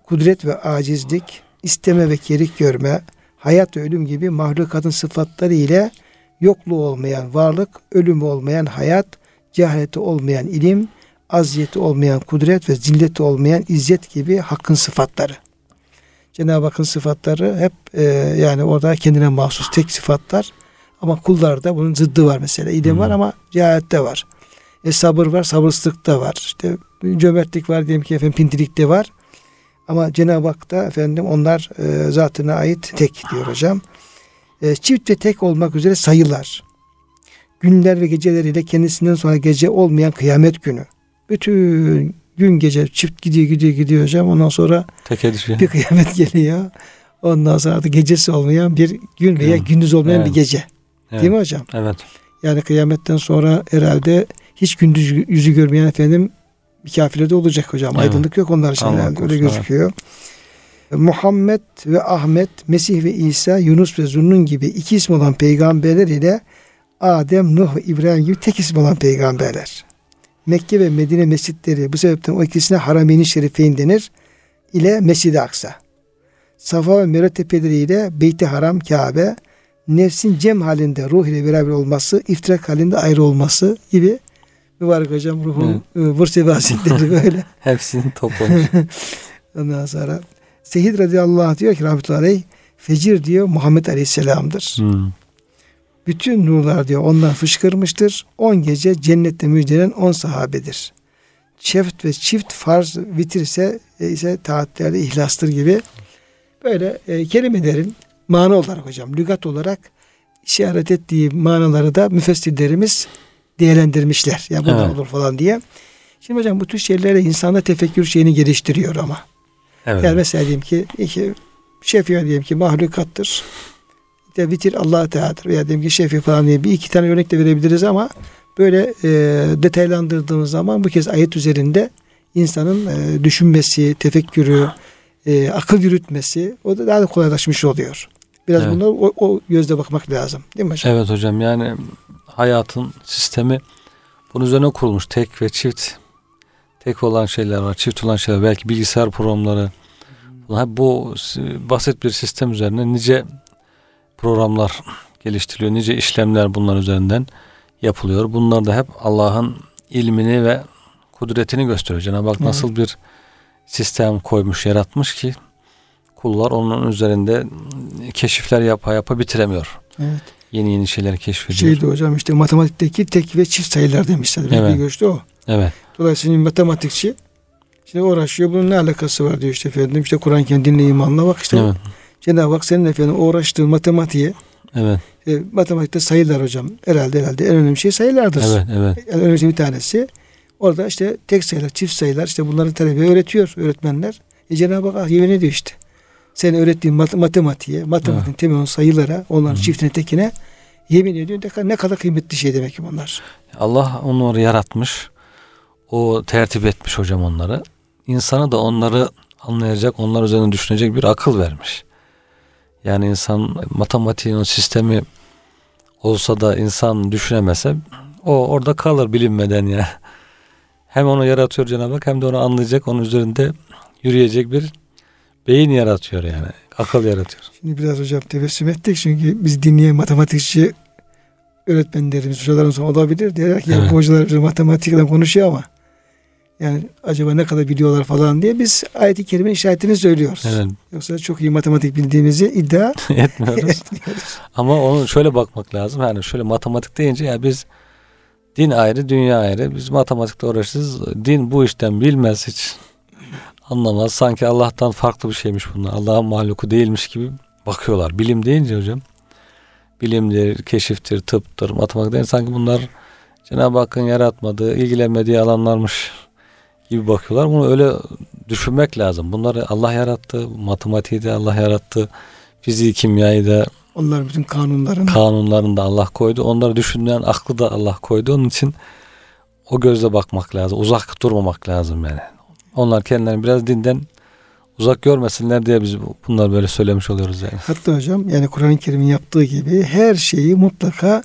Kudret ve acizlik. isteme ve kerik görme. Hayat ve ölüm gibi mahlukatın sıfatları ile yokluğu olmayan varlık, ölümü olmayan hayat, cehaleti olmayan ilim, aziyeti olmayan kudret ve zilleti olmayan izzet gibi hakkın sıfatları. Cenab-ı Hakk'ın sıfatları hep e, yani orada kendine mahsus tek sıfatlar ama kullarda bunun zıddı var mesela. Hı. var ama cehalette var. E, sabır var, sabırsızlıkta var. İşte cömertlik var diyelim ki efendim pintilikte var. Ama Cenab-ı Hak'ta efendim onlar e, zatına ait tek diyor hocam. E, çift ve tek olmak üzere sayılar. Günler ve geceleriyle kendisinden sonra gece olmayan kıyamet günü. Bütün gün gece çift gidiyor gidiyor gidiyor hocam. Ondan sonra Teke düşüyor. bir kıyamet geliyor. Ondan sonra da gecesi olmayan bir gün veya Gün. gündüz olmayan Evet. bir gece. Evet. Değil mi hocam? Evet. Yani kıyametten sonra herhalde hiç gündüz yüzü görmeyen efendim bir kafirede olacak hocam. Evet. Aydınlık yok onlar için Allah herhalde. Öyle gözüküyor. Muhammed ve Ahmet, Mesih ve İsa, Yunus ve Zunnun gibi iki isim olan peygamberler ile Adem, Nuh ve İbrahim gibi tek isim olan peygamberler. Mekke ve Medine mescitleri bu sebepten o ikisine Harameyn-i Şerifeyn denir ile Mescid-i Aksa. Safa ve Merve tepeleri ile Beyt-i Haram, Kabe, nefsin cem halinde ruh ile beraber olması, iftirak halinde ayrı olması gibi mübarek hocam ruhun evet. vırse vasitleri böyle. Hepsini toplamış. Ondan sonra Sehid radıyallahu anh diyor ki rahmetullahi aleyh fecir diyor Muhammed aleyhisselamdır. Hmm. Bütün nurlar diyor ondan fışkırmıştır. On gece cennette müjdelen on sahabedir. Çift ve çift farz vitir ise, e, ise taatlerde ihlastır gibi böyle e, kelimelerin mana olarak hocam lügat olarak işaret ettiği manaları da müfessirlerimiz değerlendirmişler. Ya bunlar Evet. olur falan diye. Şimdi hocam bu tür şeylere insanda tefekkür şeyini geliştiriyor ama. Evet. Yani mesela diyelim ki iki şefi diyelim ki mahlukattır. İşte vitir Allah Teala'dır veya diyelim ki şefi falan diye bir iki tane örnek de verebiliriz ama böyle e, detaylandırdığımız zaman bu kez ayet üzerinde insanın e, düşünmesi, tefekkürü, e, akıl yürütmesi o da daha da kolaylaşmış oluyor. Biraz Evet. buna o, o gözle bakmak lazım. Değil mi hocam? Evet hocam yani hayatın sistemi bunun üzerine kurulmuş. Tek ve çift. Tek olan şeyler var. Çift olan şeyler. Belki bilgisayar programları. Bunlar- Bu basit bir sistem üzerine nice programlar geliştiriliyor. Nice işlemler bunlar üzerinden yapılıyor. Bunlar da hep Allah'ın ilmini ve kudretini gösteriyor. Cenab-ı Hak Evet. nasıl bir sistem koymuş, yaratmış ki kullar onun üzerinde keşifler yapa yapa bitiremiyor. Evet. Yeni yeni şeyler keşfediyor. Şeydi hocam işte matematikteki tek ve çift sayılar demişler. Evet. Bir görüşte o. Evet. Dolayısıyla matematikçi şimdi uğraşıyor. Bunun ne alakası var diyor işte efendim. İşte Kur'an kendi dinle imanla bak işte Evet. Cenab-ı Hak senin efendim uğraştığın matematiğe Evet. e, matematikte sayılar hocam. Herhalde herhalde en önemli şey sayılardır. Evet. Evet. En önemli bir tanesi. Orada işte tek sayılar, çift sayılar işte bunları talebe öğretiyor öğretmenler. E Cenab-ı Hak yemin ediyor işte. Senin öğrettiğin mat- matematiğe, matematiğin temel olan sayılara, onların Hı. çiftine tekine yemin ediyor. Ne kadar, ne kadar kıymetli şey demek ki bunlar. Allah onları yaratmış. O tertip etmiş hocam onları. İnsana da onları anlayacak, onlar üzerine düşünecek bir akıl vermiş. Yani insan matematiğin o sistemi olsa da insan düşünemese o orada kalır bilinmeden ya. Hem onu yaratıyor Cenab-ı Hak hem de onu anlayacak, onun üzerinde yürüyecek bir beyin yaratıyor yani. Akıl yaratıyor. Şimdi biraz hocam tebessüm ettik çünkü biz dinleyen matematikçi öğretmenlerimiz, hocalarımız olabilir. Diyorlar ki ya Evet. bu hocalar matematikle konuşuyor ama yani acaba ne kadar biliyorlar falan diye biz ayet-i kerime işaretini söylüyoruz. Evet, Yoksa çok iyi matematik bildiğimizi iddia etmiyoruz. etmiyoruz. Ama onu şöyle bakmak lazım. Yani şöyle matematik deyince ya biz din ayrı, dünya ayrı. Biz matematikle uğraşırız. Din bu işten bilmez hiç. Anlamaz. Sanki Allah'tan farklı bir şeymiş bunlar. Allah'ın mahluku değilmiş gibi bakıyorlar. Bilim deyince hocam. Bilimdir, keşiftir, tıptır, matematik deyince sanki bunlar Cenab-ı Hakk'ın yaratmadığı, ilgilenmediği alanlarmış gibi bakıyorlar. Bunu öyle düşünmek lazım. Bunları Allah yarattı. Matematiği de Allah yarattı. Fiziği, kimyayı da Onlar bütün kanunlarını kanunlarını da Allah koydu. Onları düşünen aklı da Allah koydu. Onun için o gözle bakmak lazım. Uzak durmamak lazım yani. Onlar kendilerini biraz dinden uzak görmesinler diye biz bunlar böyle söylemiş oluyoruz yani. hatta hocam yani Kur'an-ı Kerim'in yaptığı gibi her şeyi mutlaka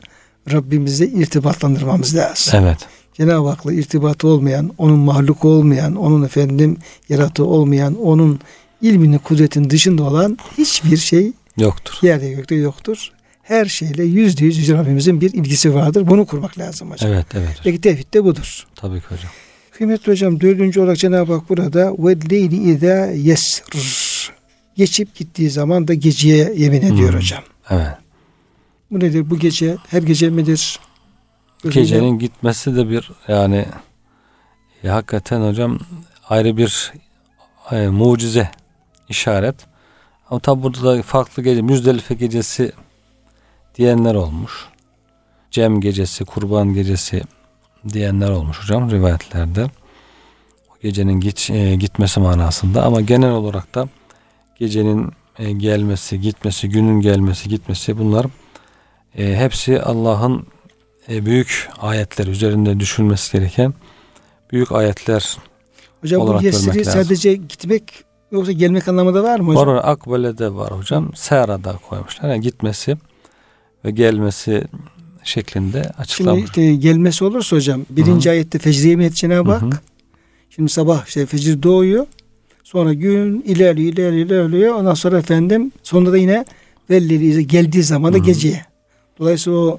Rabbimize irtibatlandırmamız lazım. Evet. Cenab-ı Hak'la irtibatı olmayan, onun mahluk olmayan, onun efendim yarattığı olmayan, onun ilminin kudretin dışında olan hiçbir şey Yoktur. yerde gökte yoktur. Her şeyle yüzde yüz Yüce Rabbimizin bir ilgisi vardır. Bunu kurmak lazım hocam. Evet evet. hocam. Peki tevhid de budur. Tabii ki hocam. Kıymetli hocam dördüncü olarak Cenab-ı Hak burada ve leyli izâ yesr geçip gittiği zaman da geceye yemin ediyor Hmm. hocam. Evet. Bu nedir? Bu gece her gece midir? Gecenin gitmesi de bir yani ya hakikaten hocam ayrı bir e, mucize işaret. Ama tabi burada da farklı gece Müzdelife gecesi diyenler olmuş. Cem gecesi, kurban gecesi diyenler olmuş hocam rivayetlerde. O gecenin git, e, gitmesi manasında ama genel olarak da gecenin e, gelmesi, gitmesi, günün gelmesi, gitmesi bunlar e, hepsi Allah'ın e, büyük ayetler üzerinde düşünmesi gereken büyük ayetler Hocam bu olarak lazım. sadece gitmek yoksa gelmek anlamında var mı hocam? var. Akbele'de var hocam. Sera'da koymuşlar. Yani gitmesi ve gelmesi şeklinde Şimdi açıklanmış. işte gelmesi olursa hocam birinci ayette fecri yemin etti Cenab-ı Hak. Şimdi sabah işte fecir doğuyor. Sonra gün ilerliyor ilerliyor ilerliyor. Ondan sonra efendim sonunda da yine vellili geldiği zaman da geceye. Dolayısıyla o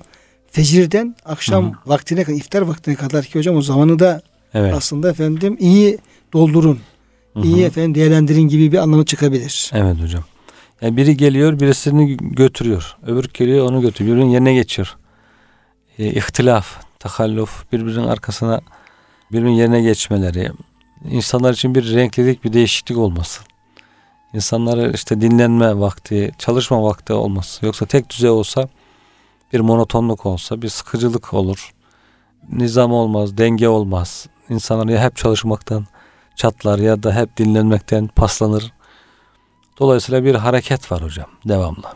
fecirden akşam Hı hı. vaktine kadar iftar vaktine kadar ki hocam o zamanı da Evet. aslında efendim iyi doldurun. Hı hı. iyi efendim değerlendirin gibi bir anlamı çıkabilir. Evet hocam. Yani biri geliyor birisini götürüyor. Öbür geliyor onu götürüyor. Birbirinin yerine geçiyor. E, ihtilaf, takalluf, birbirinin arkasına birbirinin yerine geçmeleri. insanlar için bir renklilik, bir değişiklik olması. İnsanları işte dinlenme vakti, çalışma vakti olması. Yoksa tek düzey olsa bir monotonluk olsa, bir sıkıcılık olur. Nizam olmaz, denge olmaz. İnsanlar ya hep çalışmaktan çatlar ya da hep dinlenmekten paslanır. Dolayısıyla bir hareket var hocam devamlı.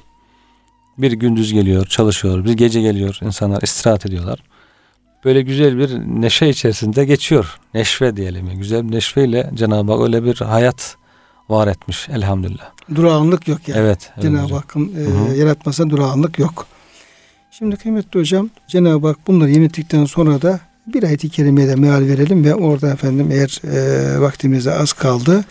Bir gündüz geliyor, çalışıyor, bir gece geliyor, insanlar istirahat ediyorlar. Böyle güzel bir neşe içerisinde geçiyor. Neşve diyelim. Güzel bir neşveyle Cenab-ı Hak öyle bir hayat var etmiş elhamdülillah. Durağanlık yok yani. Evet. evet Cenab-ı. Hakk'ın e, yaratmasına durağanlık yok. Şimdi kıymetli hocam Cenab-ı Hak bunları yemin ettikten sonra da bir ayet-i kerimeye de meal verelim ve orada efendim eğer e, vaktimiz de az kaldı.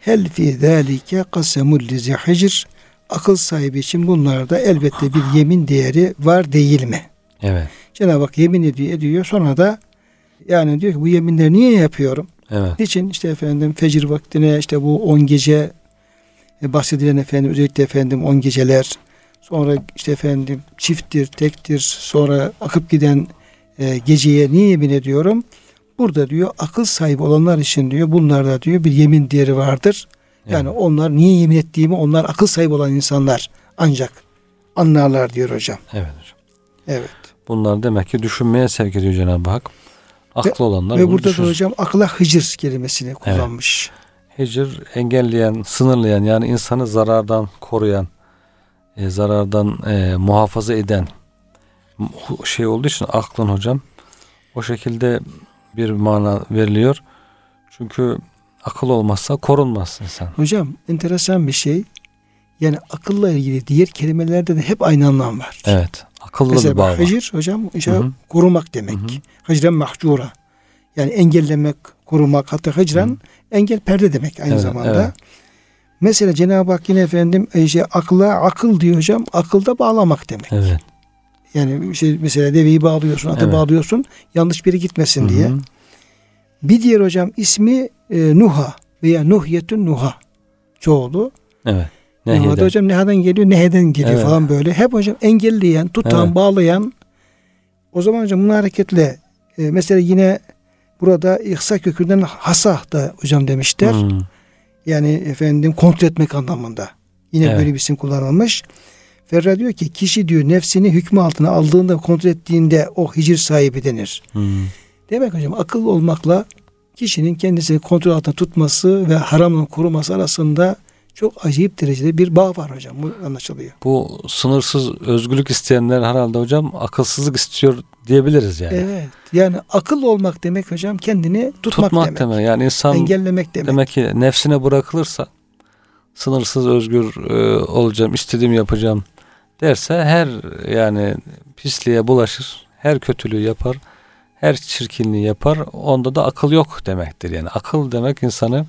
Hel fi zâlike kasemul lizi hicr akıl sahibi için bunlarda elbette bir yemin değeri var değil mi? Evet. Cenab-ı Hak yemin ediyor, ediyor sonra da yani diyor ki bu yeminleri niye yapıyorum? Evet. Niçin işte efendim fecir vaktine işte bu 10 gece e, bahsedilen efendim özellikle efendim 10 geceler sonra işte efendim çifttir, tektir sonra akıp giden e, geceye niye yemin ediyorum? Burada diyor akıl sahibi olanlar için diyor bunlarda diyor bir yemin değeri vardır. Yani Evet. onlar niye yemin ettiğimi onlar akıl sahibi olan insanlar ancak anlarlar diyor hocam. Evet hocam. Evet. Bunlar demek ki düşünmeye sevk ediyor Cenab-ı Hak. Aklı olanlar Ve burada da düşünür. hocam akla hıcır kelimesini kullanmış. Hicr engelleyen, sınırlayan yani insanı zarardan koruyan, e, zarardan e, muhafaza eden şey olduğu için aklın hocam o şekilde bir mana veriliyor. Çünkü akıl olmazsa korunmaz insan. Hocam enteresan bir şey. Yani akılla ilgili diğer kelimelerde de hep aynı anlam var. Evet. Akıllı bir Mesela bağ var. hicr hocam işte korumak demek. Hı hı. Hicren mahcura. Yani engellemek, korumak hatta hicran Hı. engel perde demek aynı Evet, zamanda. evet. Mesela Cenab-ı Hak yine efendim e, şey, akla akıl diyor hocam. Akılda bağlamak demek. Evet. Yani şey mesela deveyi bağlıyorsun, ata Evet. bağlıyorsun yanlış biri gitmesin diye. Hı hı. Bir diğer hocam ismi e, Nuha veya Nuhyetün Nuha çoğulu. Evet. Nuha'da Nehirden. hocam nehadan geliyor, neheden geliyor Evet. falan böyle. Hep hocam engelleyen, tutan, Evet. bağlayan. O zaman hocam bunun hareketle e, mesela yine burada ihsa kökünden hasah da hocam demişler. Hı. Yani efendim kontrol etmek anlamında. Yine Evet. böyle bir isim kullanılmış. Ferra diyor ki kişi diyor nefsini hükmü altına aldığında kontrol ettiğinde o hicir sahibi denir. Hı. Demek hocam akıl olmakla kişinin kendisini kontrol altında tutması ve haramın koruması arasında çok acayip derecede bir bağ var hocam. Bu anlaşılıyor. Bu sınırsız özgürlük isteyenler herhalde hocam akılsızlık istiyor diyebiliriz yani. Evet. Yani akıl olmak demek hocam kendini tutmak, Tutmak demek. demek. Yani insan Engellemek demek. demek ki nefsine bırakılırsa sınırsız özgür e, olacağım, istediğimi yapacağım derse her yani pisliğe bulaşır, her kötülüğü yapar, her çirkinliği yapar. Onda da akıl yok demektir. Yani akıl demek insanı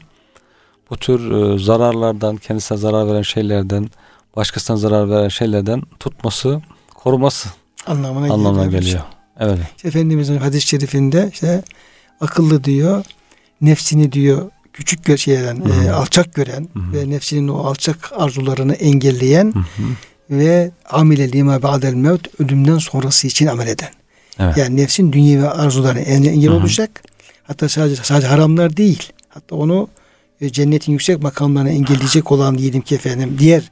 bu tür e, zararlardan, kendisine zarar veren şeylerden, başkasına zarar veren şeylerden tutması, koruması Anlamına, anlamına geliyor. geliyor. Evet. İşte Efendimizin hadis-i şerifinde işte akıllı diyor, nefsini diyor küçük gö- şeyden e, alçak gören Hı hı. ve nefsinin o alçak arzularını engelleyen Hı hı. ve amile lima ba'del mevt ölümden sonrası için amel eden. Evet. Yani nefsin dünyevi arzularına engel, engel olacak. Hatta sadece sadece haramlar değil. Hatta onu cennetin yüksek makamlarına engelleyecek olan diyelim ki efendim diğer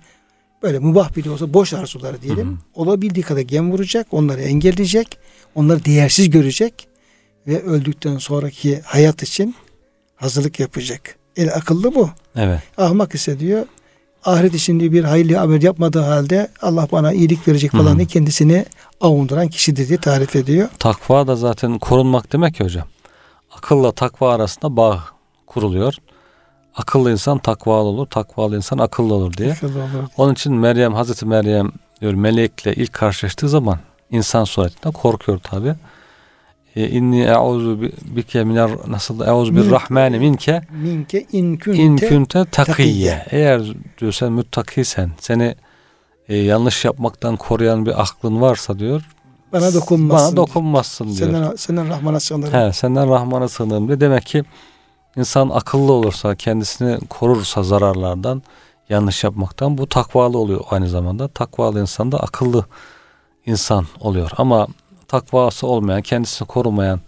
böyle mübah bile olsa boş arzuları diyelim. Hı hı. Olabildiği kadar gem vuracak, onları engelleyecek, onları değersiz görecek ve öldükten sonraki hayat için hazırlık yapacak. El akıllı bu. Evet. Ahmak ise diyor ahiret için diyor bir hayırlı amel yapmadığı halde Allah bana iyilik verecek falan Hı. diye kendisini avunduran kişidir diye tarif ediyor. Takva da zaten korunmak demek ki hocam. Akılla takva arasında bağ kuruluyor. Akıllı insan takvalı olur, takvalı insan akıllı olur diye. Akıllı olur. Onun için Meryem, Hazreti Meryem diyor melekle ilk karşılaştığı zaman insan suretinde korkuyor tabi. E, inni e'uzu bi- bike miner nasıl e'uzu bir rahmani minke Minke in künte, in kunte takiyye. Eğer diyor sen müttakisen seni e, yanlış yapmaktan koruyan bir aklın varsa diyor bana dokunmazsın. bana dokunmazsın diyor. Senden, senden Rahman'a sığınırım. He, senden Rahman'a sığınırım diye. Demek ki insan akıllı olursa, kendisini korursa zararlardan, yanlış yapmaktan bu takvalı oluyor aynı zamanda. Takvalı insan da akıllı insan oluyor. Ama takvası olmayan, kendisini korumayan,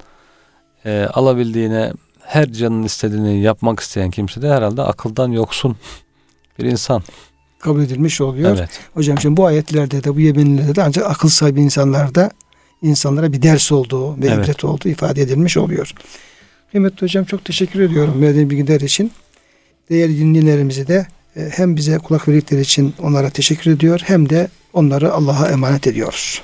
e, alabildiğine her canın istediğini yapmak isteyen kimse de herhalde akıldan yoksun bir insan. Kabul edilmiş oluyor. Evet. Hocam şimdi bu ayetlerde de bu yeminlerde de ancak akıl sahibi insanlarda insanlara bir ders olduğu ve Evet. ibret olduğu ifade edilmiş oluyor. Kıymetli hocam çok teşekkür ediyorum verdiğin bilgiler için. Değerli dinleyenlerimizi de e, hem bize kulak verdikleri için onlara teşekkür ediyor hem de onları Allah'a emanet ediyoruz.